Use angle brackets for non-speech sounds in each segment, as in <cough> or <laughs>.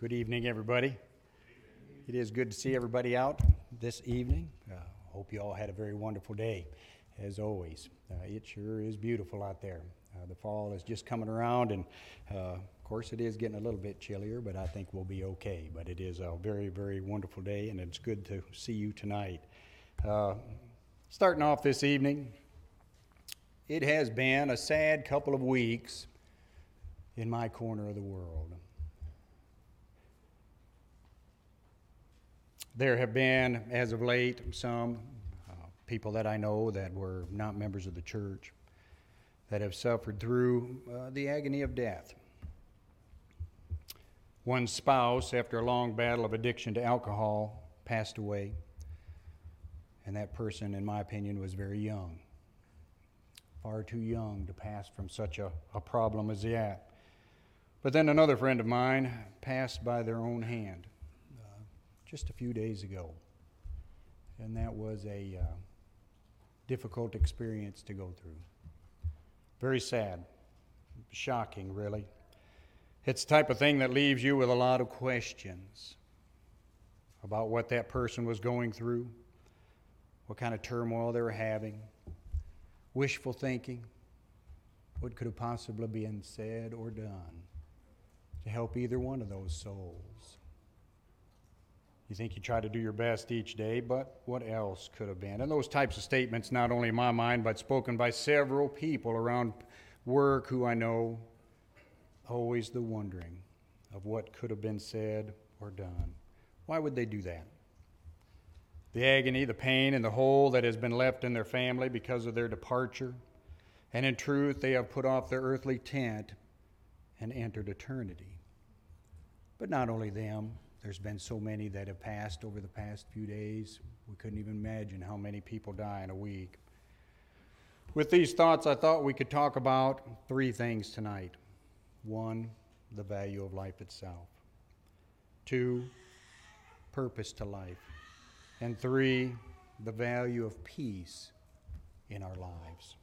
Good evening, everybody. It is good to see everybody out this evening. Uh, hope you all had a very wonderful day, as always. Uh, it sure is beautiful out there. Uh, the fall is just coming around, and uh, of course, it is getting a little bit chillier, but I think we'll be okay. But it is a very, very wonderful day, and it's good to see you tonight. Uh, starting off this evening, it has been a sad couple of weeks in my corner of the world. There have been, as of late, some uh, people that I know that were not members of the church that have suffered through uh, the agony of death. One spouse, after a long battle of addiction to alcohol, passed away. And that person, in my opinion, was very young. Far too young to pass from such a, a problem as that. But then another friend of mine passed by their own hand just a few days ago. And that was a uh, difficult experience to go through. Very sad, shocking, really. It's the type of thing that leaves you with a lot of questions about what that person was going through, what kind of turmoil they were having, wishful thinking, what could have possibly been said or done to help either one of those souls. You think you try to do your best each day, but what else could have been? And those types of statements, not only in my mind, but spoken by several people around work who I know, always the wondering of what could have been said or done. Why would they do that? The agony, the pain, and the hole that has been left in their family because of their departure. And in truth, they have put off their earthly tent and entered eternity. But not only them, there's been so many that have passed over the past few days. We couldn't even imagine how many people die in a week. With these thoughts, I thought we could talk about three things tonight. One, the value of life itself. Two, purpose to life. And three, the value of peace in our lives.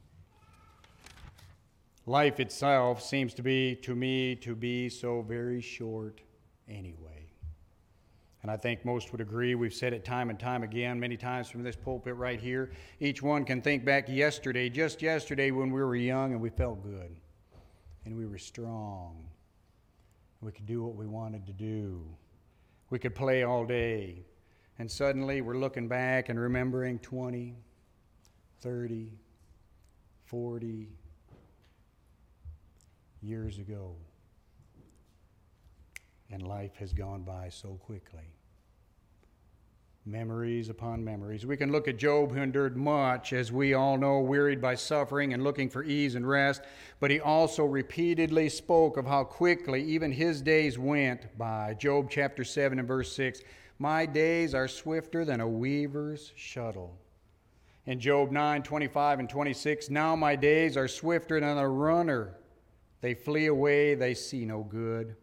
Life itself seems to be, to me, to be so very short anyway. And I think most would agree. We've said it time and time again, many times from this pulpit right here. Each one can think back yesterday, just yesterday when we were young and we felt good and we were strong. We could do what we wanted to do. We could play all day. And suddenly we're looking back and remembering 20, 30, 40 years ago. And life has gone by so quickly. Memories upon memories. We can look at Job, who endured much, as we all know, wearied by suffering and looking for ease and rest. But he also repeatedly spoke of how quickly even his days went by. Job chapter 7 and verse 6 My days are swifter than a weaver's shuttle. In Job 9 25 and 26, Now my days are swifter than a runner. They flee away, they see no good.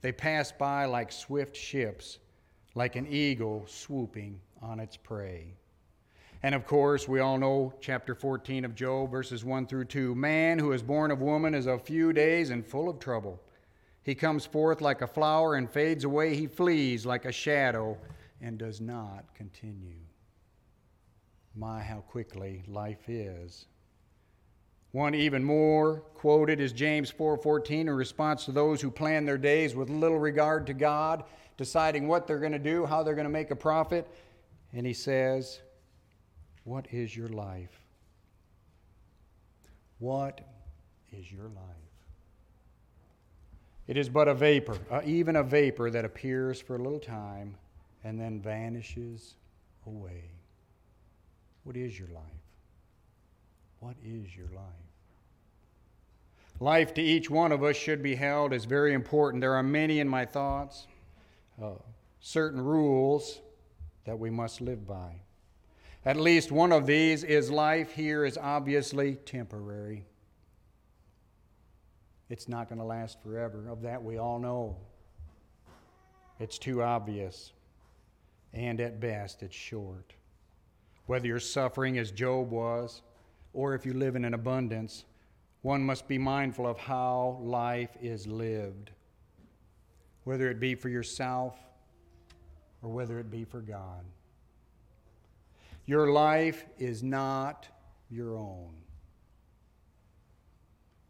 They pass by like swift ships, like an eagle swooping on its prey. And of course, we all know chapter 14 of Job, verses 1 through 2. Man who is born of woman is of few days and full of trouble. He comes forth like a flower and fades away. He flees like a shadow and does not continue. My, how quickly life is. One even more quoted is James 4:14 in response to those who plan their days with little regard to God, deciding what they're going to do, how they're going to make a profit, and he says, "What is your life? What is your life? It is but a vapor, uh, even a vapor that appears for a little time and then vanishes away. What is your life? What is your life? Life to each one of us should be held as very important. There are many in my thoughts, uh, certain rules that we must live by. At least one of these is life here is obviously temporary. It's not going to last forever. Of that, we all know. It's too obvious. And at best, it's short. Whether you're suffering as Job was, or if you live in an abundance, one must be mindful of how life is lived. Whether it be for yourself or whether it be for God. Your life is not your own.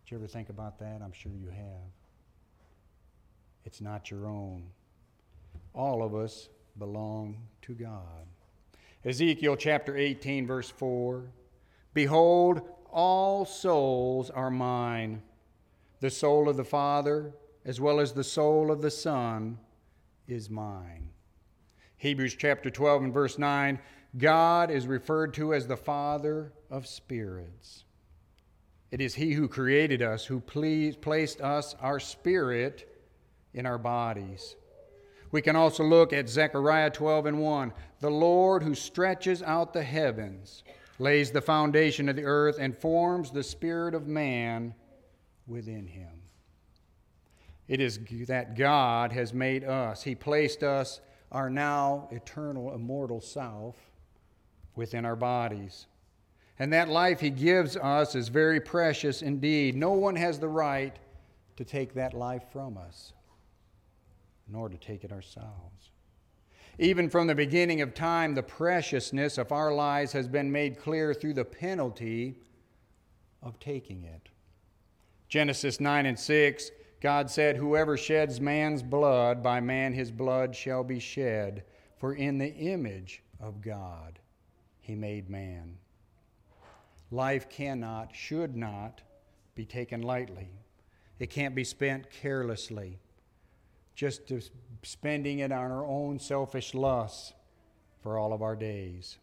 Did you ever think about that? I'm sure you have. It's not your own. All of us belong to God. Ezekiel chapter 18, verse 4 Behold, all souls are mine, the soul of the Father, as well as the soul of the Son, is mine. Hebrews chapter 12 and verse 9 God is referred to as the Father of spirits. It is He who created us, who placed us, our spirit, in our bodies. We can also look at Zechariah 12 and 1. The Lord who stretches out the heavens, lays the foundation of the earth, and forms the spirit of man within him. It is that God has made us. He placed us, our now eternal, immortal self, within our bodies. And that life He gives us is very precious indeed. No one has the right to take that life from us, nor to take it ourselves. Even from the beginning of time, the preciousness of our lives has been made clear through the penalty of taking it. Genesis 9 and 6, God said, Whoever sheds man's blood, by man his blood shall be shed, for in the image of God he made man. Life cannot, should not, be taken lightly. It can't be spent carelessly, just spending it on our own selfish lusts for all of our days.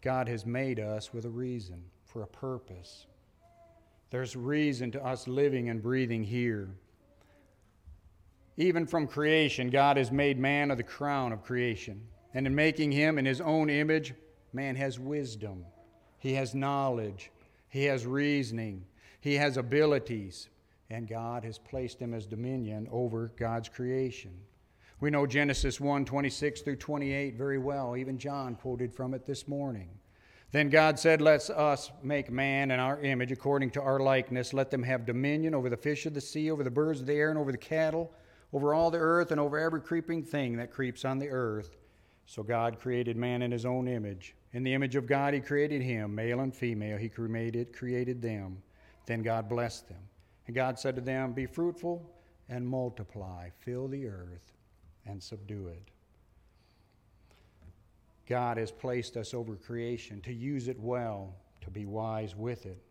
God has made us with a reason, for a purpose. There's reason to us living and breathing here. Even from creation, God has made man of the crown of creation. And in making him in his own image, Man has wisdom, he has knowledge, he has reasoning, he has abilities, and God has placed him as dominion over God's creation. We know Genesis 1 26 through 28 very well. Even John quoted from it this morning. Then God said, Let us make man in our image according to our likeness. Let them have dominion over the fish of the sea, over the birds of the air, and over the cattle, over all the earth, and over every creeping thing that creeps on the earth. So God created man in his own image. In the image of God, He created him, male and female. He created, created them. Then God blessed them. And God said to them, Be fruitful and multiply, fill the earth and subdue it. God has placed us over creation to use it well, to be wise with it,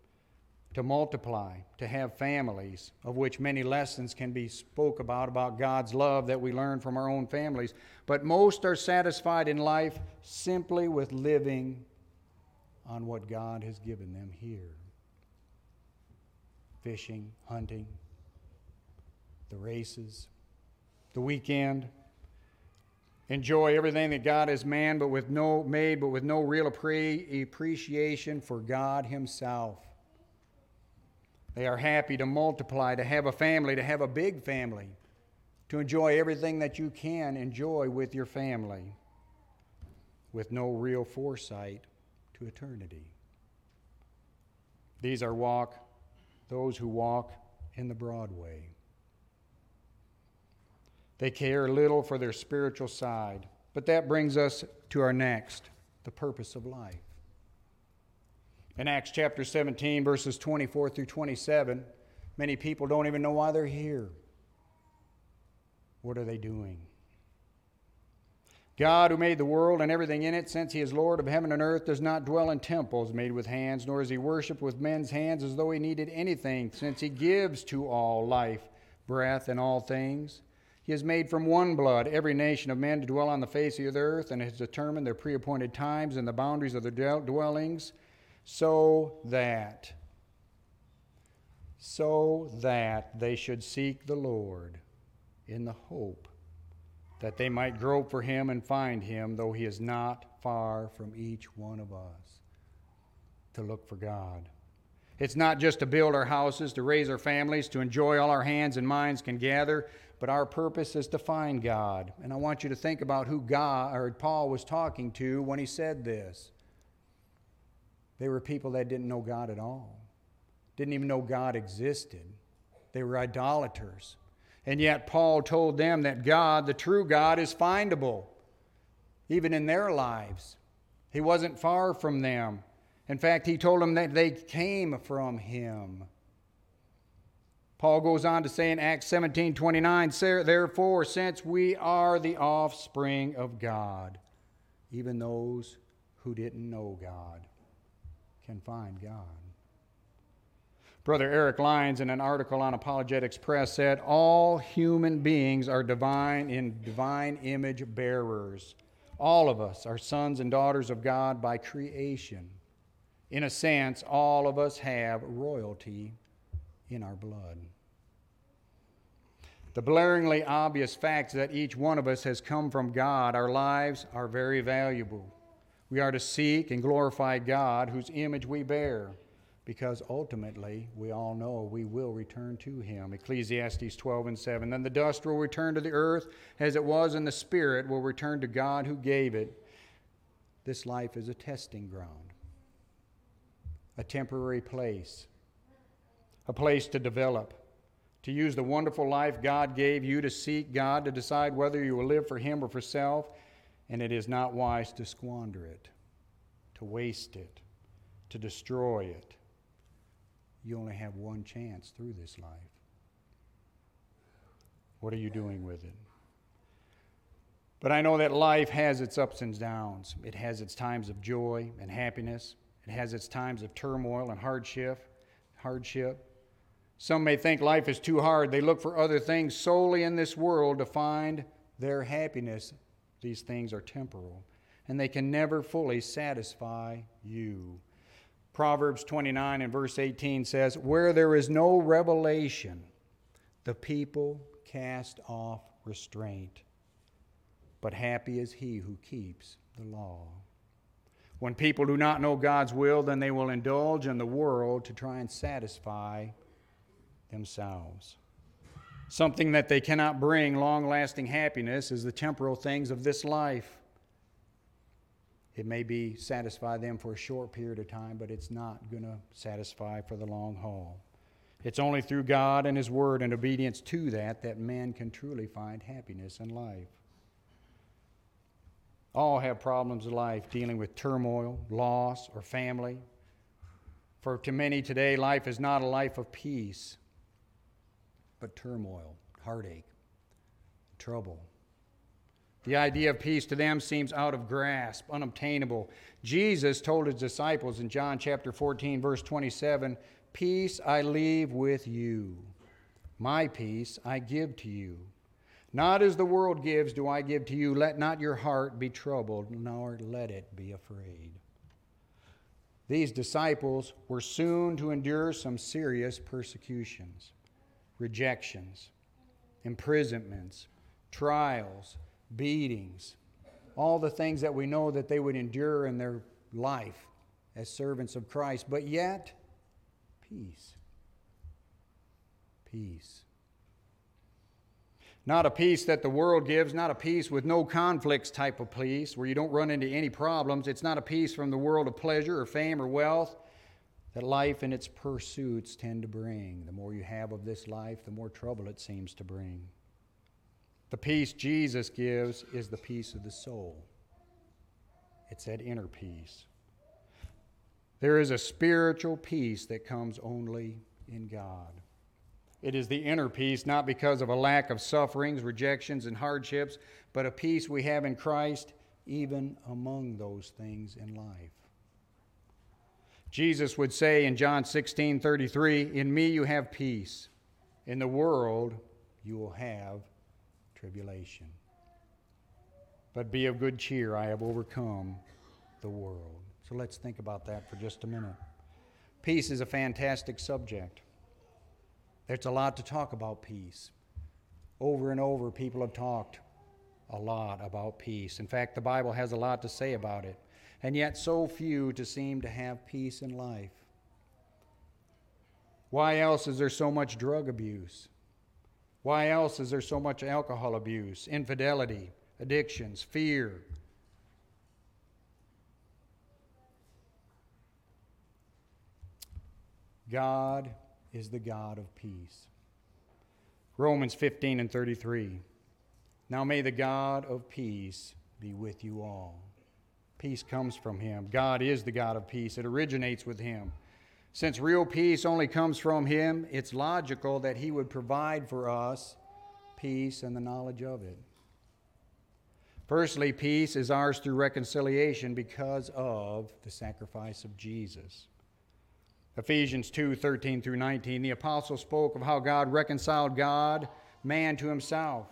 to multiply, to have families, of which many lessons can be spoke about, about God's love that we learn from our own families. But most are satisfied in life simply with living on what God has given them here fishing, hunting, the races, the weekend. Enjoy everything that God has made, but with no made, but with no real appreciation for God Himself. They are happy to multiply, to have a family, to have a big family, to enjoy everything that you can enjoy with your family, with no real foresight to eternity. These are walk, those who walk in the broad way. They care little for their spiritual side. But that brings us to our next the purpose of life. In Acts chapter 17, verses 24 through 27, many people don't even know why they're here. What are they doing? God, who made the world and everything in it, since he is Lord of heaven and earth, does not dwell in temples made with hands, nor is he worshipped with men's hands as though he needed anything, since he gives to all life, breath, and all things. He has made from one blood every nation of men to dwell on the face of the earth, and has determined their pre appointed times and the boundaries of their dwellings so that so that they should seek the Lord in the hope that they might grope for him and find him, though he is not far from each one of us, to look for God. It's not just to build our houses, to raise our families, to enjoy all our hands and minds can gather, but our purpose is to find God. And I want you to think about who God or Paul was talking to when he said this. They were people that didn't know God at all, didn't even know God existed. They were idolaters. And yet, Paul told them that God, the true God, is findable, even in their lives. He wasn't far from them. In fact, he told them that they came from him. Paul goes on to say in Acts 17 29, Therefore, since we are the offspring of God, even those who didn't know God can find God. Brother Eric Lyons, in an article on Apologetics Press, said, All human beings are divine in divine image bearers. All of us are sons and daughters of God by creation. In a sense, all of us have royalty in our blood. The blaringly obvious fact that each one of us has come from God, our lives are very valuable. We are to seek and glorify God, whose image we bear, because ultimately we all know we will return to Him. Ecclesiastes 12 and 7. Then the dust will return to the earth as it was, and the Spirit will return to God who gave it. This life is a testing ground, a temporary place, a place to develop, to use the wonderful life God gave you to seek God, to decide whether you will live for Him or for self and it is not wise to squander it, to waste it, to destroy it. You only have one chance through this life. What are you doing with it? But I know that life has its ups and downs. It has its times of joy and happiness. It has its times of turmoil and hardship. Hardship. Some may think life is too hard. They look for other things solely in this world to find their happiness these things are temporal, and they can never fully satisfy you. Proverbs 29 and verse 18 says, Where there is no revelation, the people cast off restraint. But happy is he who keeps the law. When people do not know God's will, then they will indulge in the world to try and satisfy themselves. Something that they cannot bring long lasting happiness is the temporal things of this life. It may be satisfy them for a short period of time, but it's not going to satisfy for the long haul. It's only through God and His Word and obedience to that that man can truly find happiness in life. All have problems in life dealing with turmoil, loss, or family. For to many today, life is not a life of peace but turmoil, heartache, trouble. The idea of peace to them seems out of grasp, unobtainable. Jesus told his disciples in John chapter 14, verse 27 Peace I leave with you, my peace I give to you. Not as the world gives, do I give to you. Let not your heart be troubled, nor let it be afraid. These disciples were soon to endure some serious persecutions rejections, imprisonments, trials, beatings, all the things that we know that they would endure in their life as servants of Christ, but yet, peace. Peace. Not a peace that the world gives, not a peace with no conflicts type of peace where you don't run into any problems. It's not a peace from the world of pleasure or fame or wealth that life and its pursuits tend to bring. The more you have of this life, the more trouble it seems to bring. The peace Jesus gives is the peace of the soul, it's that inner peace. There is a spiritual peace that comes only in God. It is the inner peace, not because of a lack of sufferings, rejections, and hardships, but a peace we have in Christ even among those things in life. Jesus would say in John 16 33, In me you have peace. In the world you will have tribulation. But be of good cheer, I have overcome the world. So let's think about that for just a minute. Peace is a fantastic subject. There's a lot to talk about peace. Over and over, people have talked a lot about peace. In fact, the Bible has a lot to say about it and yet so few to seem to have peace in life? Why else is there so much drug abuse? Why else is there so much alcohol abuse, infidelity, addictions, fear? God is the God of peace. Romans 15 and 33. Now may the God of peace be with you all. Peace comes from him. God is the God of peace, it originates with him. Since real peace only comes from him, it's logical that he would provide for us peace and the knowledge of it. Firstly, peace is ours through reconciliation because of the sacrifice of Jesus. Ephesians 2 13 through 19, the apostle spoke of how God reconciled God, man, to himself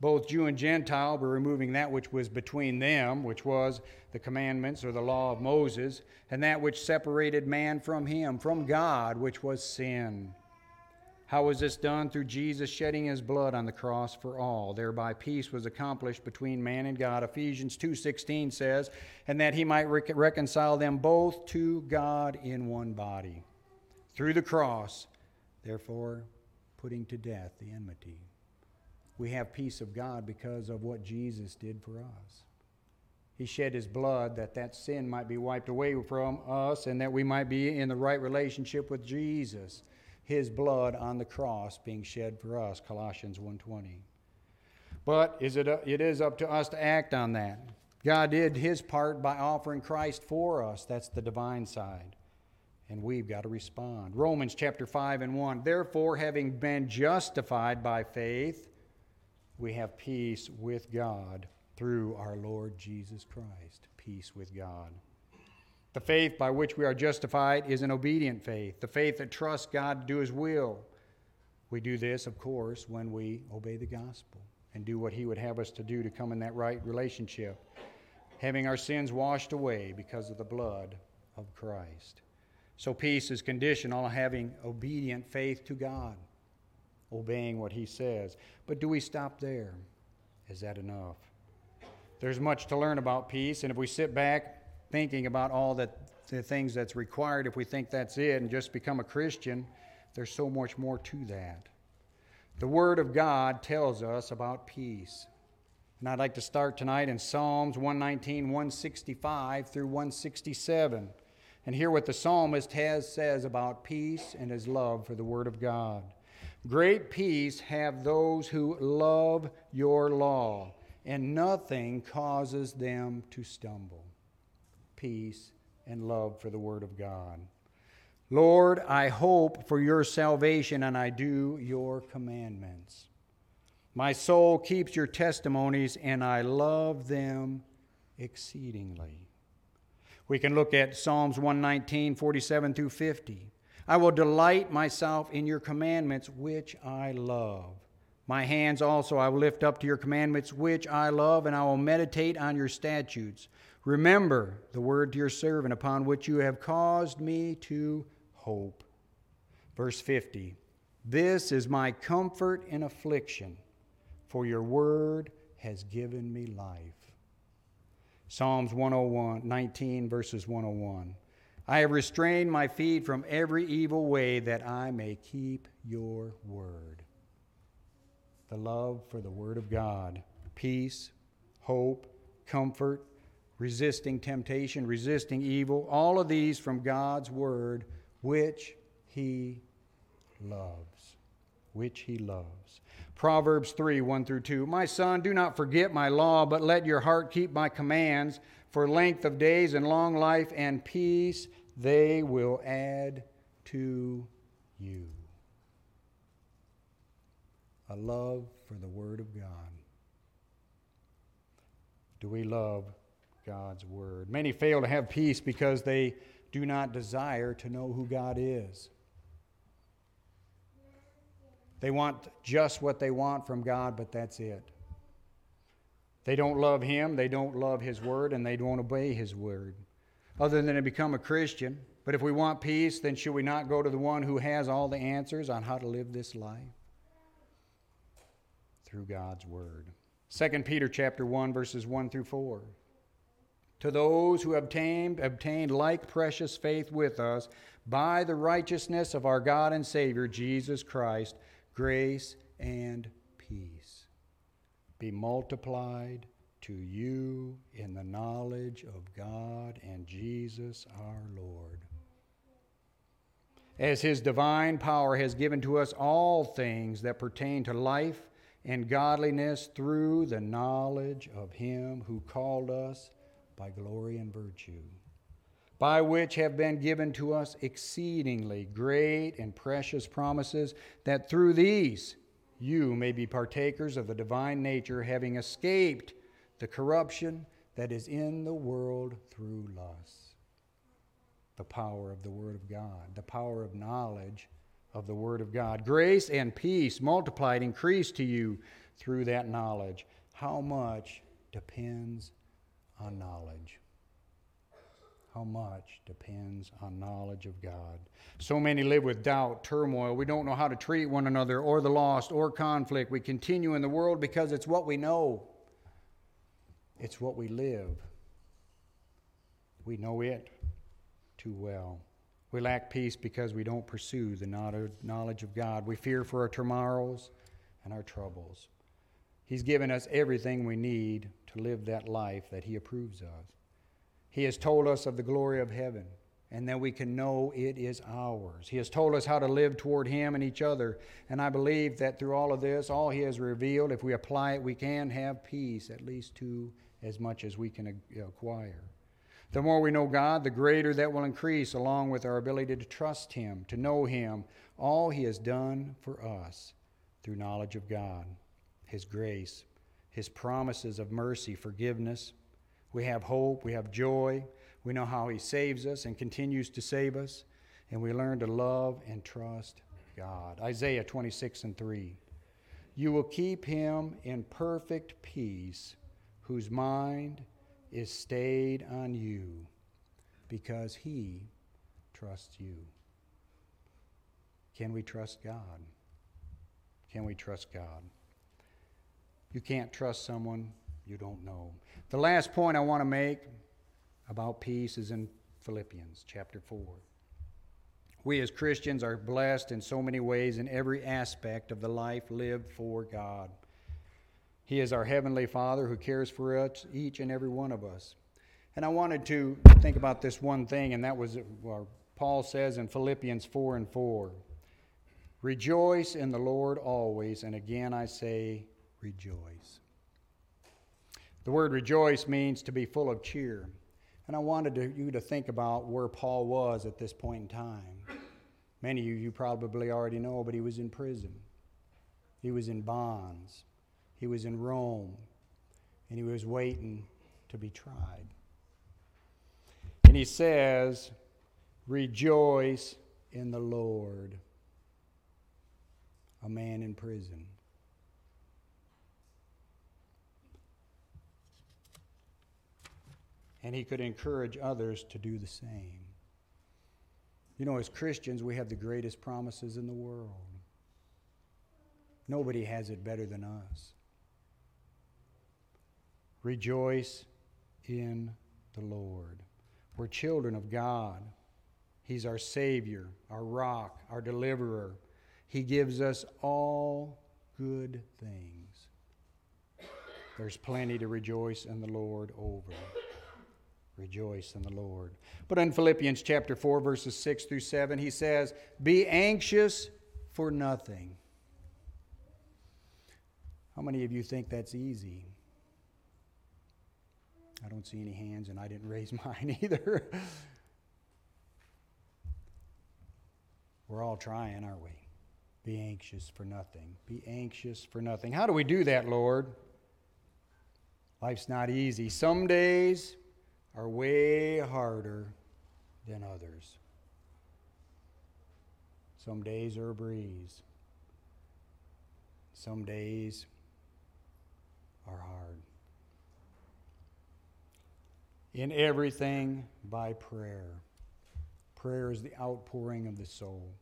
both Jew and Gentile were removing that which was between them, which was the commandments or the law of Moses, and that which separated man from him, from God, which was sin. How was this done? Through Jesus shedding his blood on the cross for all. Thereby peace was accomplished between man and God. Ephesians 2:16 says, "And that he might re- reconcile them both to God in one body through the cross, therefore putting to death the enmity." We have peace of God because of what Jesus did for us. He shed his blood that that sin might be wiped away from us and that we might be in the right relationship with Jesus. His blood on the cross being shed for us, Colossians 1:20. But is it, uh, it is up to us to act on that. God did his part by offering Christ for us. That's the divine side. And we've got to respond. Romans chapter 5 and 1. Therefore, having been justified by faith, we have peace with God through our Lord Jesus Christ. Peace with God. The faith by which we are justified is an obedient faith, the faith that trusts God to do His will. We do this, of course, when we obey the gospel and do what He would have us to do to come in that right relationship, having our sins washed away because of the blood of Christ. So, peace is conditional on having obedient faith to God obeying what he says. But do we stop there? Is that enough? There's much to learn about peace, and if we sit back thinking about all that the things that's required, if we think that's it and just become a Christian, there's so much more to that. The Word of God tells us about peace. And I'd like to start tonight in Psalms 119, 165 through 167, and hear what the psalmist has says about peace and his love for the Word of God. Great peace have those who love your law, and nothing causes them to stumble. Peace and love for the Word of God. Lord, I hope for your salvation, and I do your commandments. My soul keeps your testimonies, and I love them exceedingly. We can look at Psalms 119, 47 through 50. I will delight myself in your commandments, which I love. My hands also I will lift up to your commandments, which I love, and I will meditate on your statutes. Remember the word to your servant, upon which you have caused me to hope. Verse 50 This is my comfort in affliction, for your word has given me life. Psalms 101, 19, verses 101. I have restrained my feet from every evil way that I may keep your word. The love for the word of God, peace, hope, comfort, resisting temptation, resisting evil, all of these from God's word, which he loves. Which he loves. Proverbs 3 1 through 2. My son, do not forget my law, but let your heart keep my commands for length of days and long life and peace they will add to you. A love for the Word of God. Do we love God's Word? Many fail to have peace because they do not desire to know who God is. They want just what they want from God, but that's it. They don't love Him, they don't love His Word, and they don't obey His Word, other than to become a Christian. But if we want peace, then should we not go to the one who has all the answers on how to live this life? Through God's Word. 2 Peter chapter 1, verses 1 through 4. To those who obtained, obtained like precious faith with us by the righteousness of our God and Savior Jesus Christ, grace and peace be multiplied to you in the knowledge of God and Jesus our Lord. as his divine power has given to us all things that pertain to life and godliness through the knowledge of him who called us by glory and virtue, by which have been given to us exceedingly great and precious promises, that through these you may be partakers of the divine nature, having escaped the corruption that is in the world through lust the power of the Word of God, the power of knowledge of the Word of God. Grace and peace multiplied, increased to you through that knowledge. How much depends on knowledge? How much depends on knowledge of God? So many live with doubt, turmoil. We don't know how to treat one another or the lost or conflict. We continue in the world because it's what we know, it's what we live. We know it too well. We lack peace because we don't pursue the knowledge of God. We fear for our tomorrows and our troubles. He's given us everything we need to live that life that He approves of. He has told us of the glory of heaven and that we can know it is ours. He has told us how to live toward Him and each other. And I believe that through all of this, all He has revealed, if we apply it, we can have peace, at least to as much as we can acquire. The more we know God, the greater that will increase, along with our ability to trust Him, to know Him, all He has done for us through knowledge of God, His grace, His promises of mercy, forgiveness. We have hope, we have joy, we know how He saves us and continues to save us, and we learn to love and trust God. Isaiah 26 and 3. You will keep him in perfect peace, whose mind is stayed on you because he trusts you. Can we trust God? Can we trust God? You can't trust someone you don't know. The last point I want to make about peace is in Philippians chapter 4. We as Christians are blessed in so many ways in every aspect of the life lived for God. He is our Heavenly Father who cares for us, each and every one of us. And I wanted to think about this one thing, and that was Paul says in Philippians 4 and 4 Rejoice in the Lord always, and again I say, rejoice. The word rejoice means to be full of cheer. And I wanted to, you to think about where Paul was at this point in time. Many of you probably already know, but he was in prison, he was in bonds. He was in Rome and he was waiting to be tried. And he says, Rejoice in the Lord. A man in prison. And he could encourage others to do the same. You know, as Christians, we have the greatest promises in the world. Nobody has it better than us. Rejoice in the Lord. We're children of God. He's our Savior, our rock, our deliverer. He gives us all good things. There's plenty to rejoice in the Lord over. Rejoice in the Lord. But in Philippians chapter 4, verses 6 through 7, he says, Be anxious for nothing. How many of you think that's easy? I don't see any hands, and I didn't raise <laughs> mine either. We're all trying, aren't we? Be anxious for nothing. Be anxious for nothing. How do we do that, Lord? Life's not easy. Some days are way harder than others. Some days are a breeze. Some days are hard in everything by prayer. Prayer is the outpouring of the soul.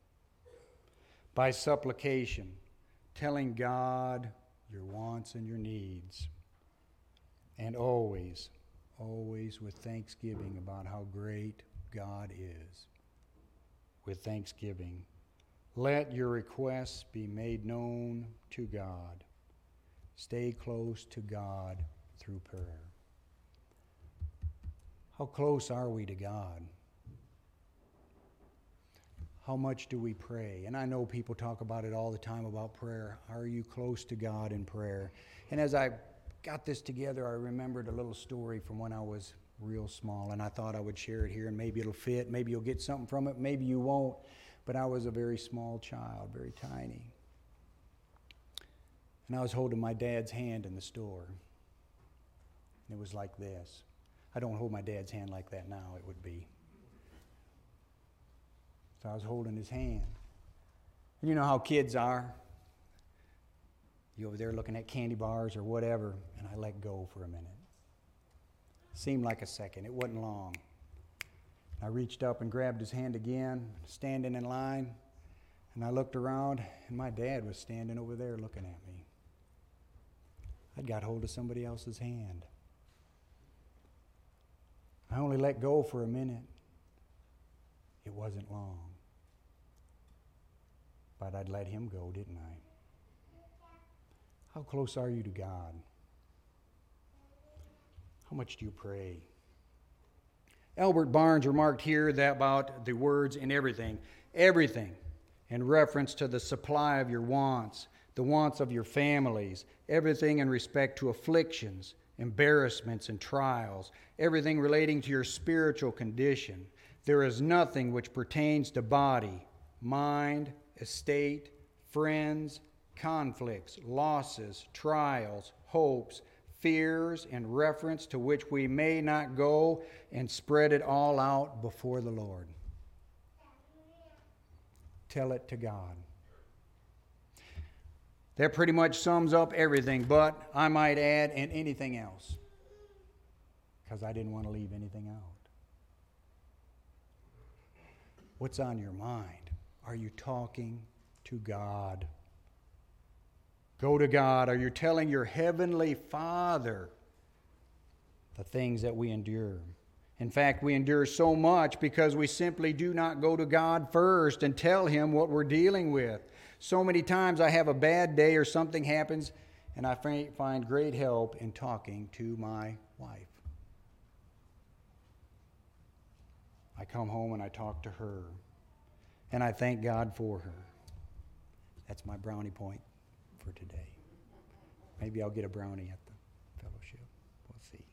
By supplication, telling God your wants and your needs. And always, always with thanksgiving about how great God is. With thanksgiving. Let your requests be made known to God. Stay close to God through prayer. How close are we to God? How much do we pray? And I know people talk about it all the time about prayer. Are you close to God in prayer? And as I got this together, I remembered a little story from when I was real small, and I thought I would share it here, and maybe it'll fit. Maybe you'll get something from it. Maybe you won't. But I was a very small child, very tiny. And I was holding my dad's hand in the store. And it was like this. I don't hold my dad's hand like that now, it would be. So I was holding his hand. And you know how kids are. You over there looking at candy bars or whatever, and I let go for a minute. Seemed like a second, it wasn't long. I reached up and grabbed his hand again, standing in line, and I looked around, and my dad was standing over there looking at me. I'd got hold of somebody else's hand. I only let go for a minute. It wasn't long. But I'd let him go, didn't I? How close are you to God? How much do you pray? Albert Barnes remarked here that about the words in everything, everything, in reference to the supply of your wants, the wants of your families, everything in respect to afflictions, embarrassments, and trials, everything relating to your spiritual condition. There is nothing which pertains to body, mind, estate, friends, conflicts, losses, trials, hopes, fears, and reference to which we may not go and spread it all out before the Lord. Tell it to God. That pretty much sums up everything, but I might add, and anything else, because I didn't want to leave anything out. What's on your mind? Are you talking to God? Go to God. Are you telling your heavenly Father the things that we endure? In fact, we endure so much because we simply do not go to God first and tell Him what we're dealing with. So many times I have a bad day or something happens, and I find great help in talking to my wife. I come home and I talk to her, and I thank God for her. That's my brownie point for today. Maybe I'll get a brownie at the fellowship. We'll see.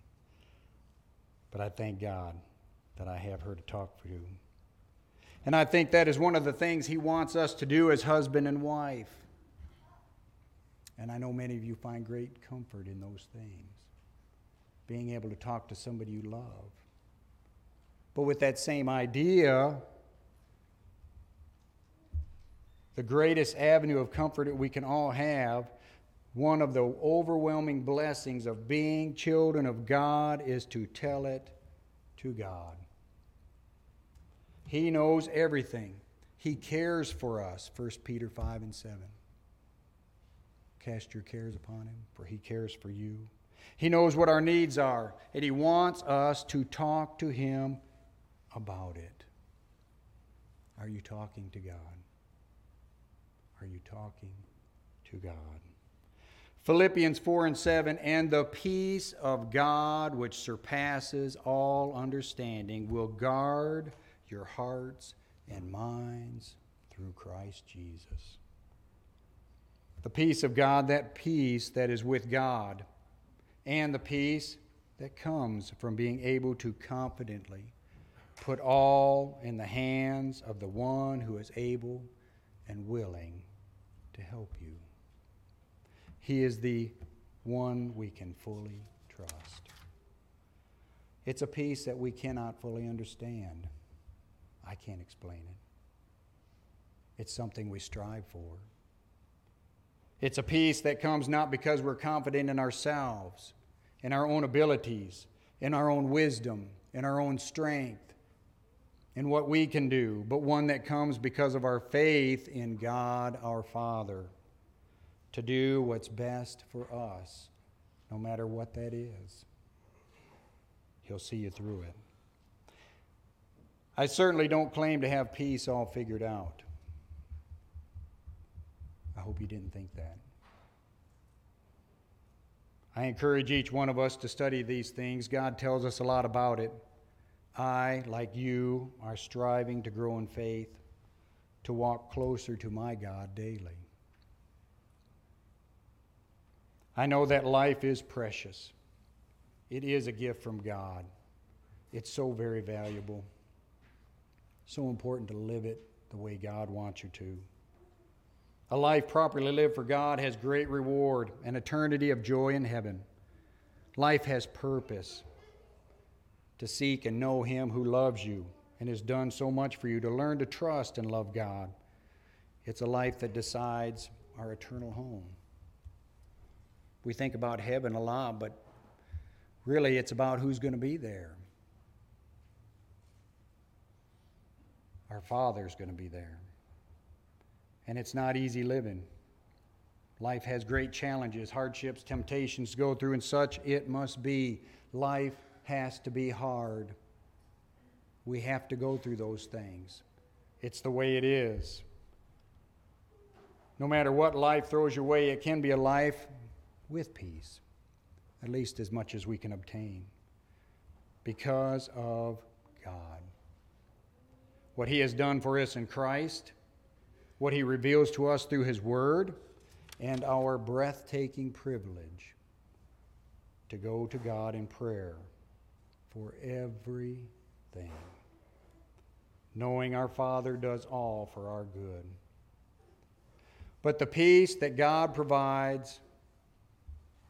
But I thank God that I have her to talk to. And I think that is one of the things He wants us to do as husband and wife. And I know many of you find great comfort in those things, being able to talk to somebody you love. But with that same idea, the greatest avenue of comfort that we can all have, one of the overwhelming blessings of being children of God is to tell it to God. He knows everything. He cares for us, 1 Peter 5 and 7. Cast your cares upon him, for he cares for you. He knows what our needs are, and he wants us to talk to him about it. Are you talking to God? Are you talking to God? Philippians 4 and 7 And the peace of God, which surpasses all understanding, will guard your hearts and minds through Christ Jesus. The peace of God, that peace that is with God, and the peace that comes from being able to confidently put all in the hands of the one who is able and willing to help you. He is the one we can fully trust. It's a peace that we cannot fully understand. I can't explain it. It's something we strive for. It's a peace that comes not because we're confident in ourselves, in our own abilities, in our own wisdom, in our own strength, in what we can do, but one that comes because of our faith in God our Father to do what's best for us, no matter what that is. He'll see you through it. I certainly don't claim to have peace all figured out. I hope you didn't think that. I encourage each one of us to study these things. God tells us a lot about it. I, like you, are striving to grow in faith. to walk closer to my God daily. I know that life is precious. It is a gift from God. It's so very valuable. So important to live it the way God wants you to. A life properly lived for God has great reward, an eternity of joy in heaven. Life has purpose to seek and know Him who loves you and has done so much for you, to learn to trust and love God. It's a life that decides our eternal home. We think about heaven a lot, but really it's about who's going to be there. Our Father's going to be there. And it's not easy living. Life has great challenges, hardships, temptations to go through, and such it must be. Life has to be hard. We have to go through those things. It's the way it is. No matter what life throws your way, it can be a life with peace, at least as much as we can obtain, because of God. What He has done for us in Christ, what He reveals to us through His Word, and our breathtaking privilege to go to God in prayer for everything, knowing our Father does all for our good. But the peace that God provides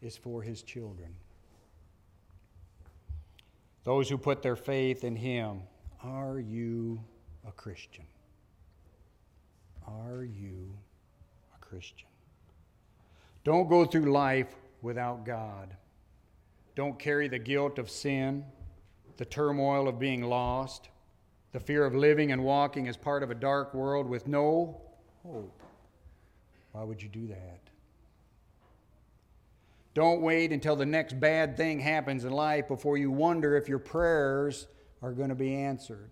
is for His children. Those who put their faith in Him. Are you a Christian? Are you a Christian? Don't go through life without God. Don't carry the guilt of sin, the turmoil of being lost, the fear of living and walking as part of a dark world with no hope. Why would you do that? Don't wait until the next bad thing happens in life before you wonder if your prayers are going to be answered.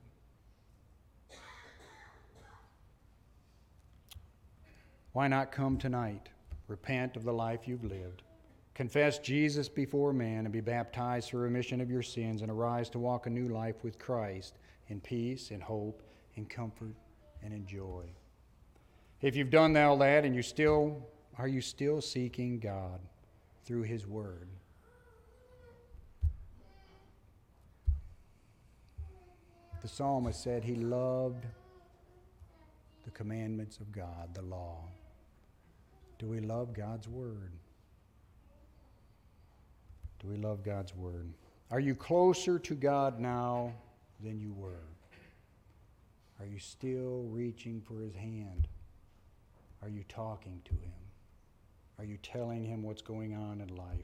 Why not come tonight? Repent of the life you've lived. Confess Jesus before man and be baptized for remission of your sins and arise to walk a new life with Christ in peace, in hope, in comfort, and in joy. If you've done all that and you still are you still seeking God through his word? The psalmist said he loved the commandments of God, the law. Do we love God's word? Do we love God's word? Are you closer to God now than you were? Are you still reaching for his hand? Are you talking to him? Are you telling him what's going on in life?